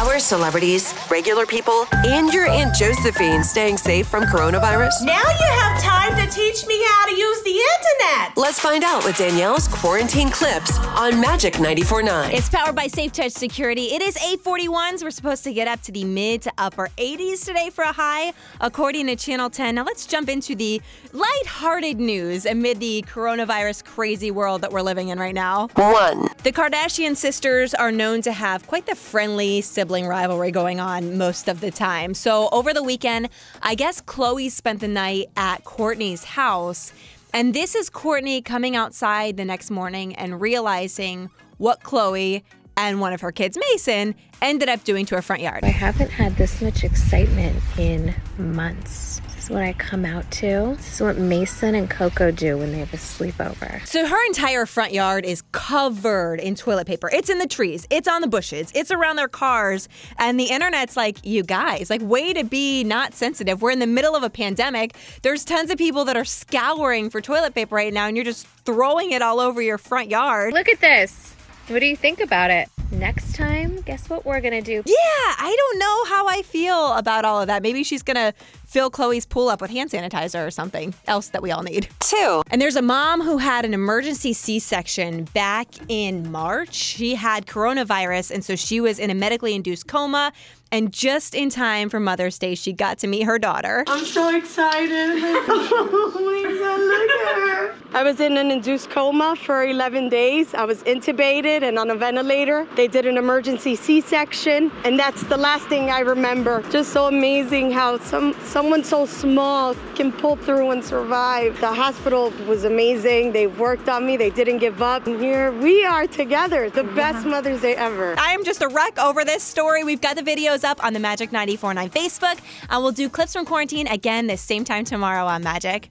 How celebrities, regular people, and your Aunt Josephine staying safe from coronavirus? Now you have time to teach me how to use the. Let's find out with Danielle's quarantine clips on Magic 94.9. It's powered by Safe Touch Security. It is 841s. We're supposed to get up to the mid to upper 80s today for a high, according to Channel 10. Now let's jump into the lighthearted news amid the coronavirus crazy world that we're living in right now. One. The Kardashian sisters are known to have quite the friendly sibling rivalry going on most of the time. So over the weekend, I guess Khloe spent the night at Kourtney's house. And this is Kourtney coming outside the next morning and realizing what Khloe and one of her kids, Mason, ended up doing to her front yard. I haven't had this much excitement in months. This is what I come out to. This is what Mason and Coco do when they have a sleepover. So her entire front yard is covered in toilet paper. It's in the trees, it's on the bushes, it's around their cars, and the internet's like, you guys, like way to be not sensitive. We're in the middle of a pandemic. There's tons of people that are scouring for toilet paper right now and you're just throwing it all over your front yard. Look at this. What do you think about it? Next time, guess what we're gonna do? Yeah, I don't know how I feel about all of that. Maybe she's gonna fill Khloe's pool up with hand sanitizer or something else that we all need. Two. And there's a mom who had an emergency C section back in March. She had coronavirus, and so she was in a medically induced coma. And just in time for Mother's Day, she got to meet her daughter. I'm so excited. oh my God, look at her. I was in an induced coma for 11 days. I was intubated and on a ventilator. They did an emergency C-section, and that's the last thing I remember. Just so amazing how some someone so small can pull through and survive. The hospital was amazing. They worked on me. They didn't give up. And here we are together. The best uh-huh. Mother's Day ever. I am just a wreck over this story. We've got the videos up on the Magic 949 Facebook, and we'll do clips from quarantine again this same time tomorrow on Magic.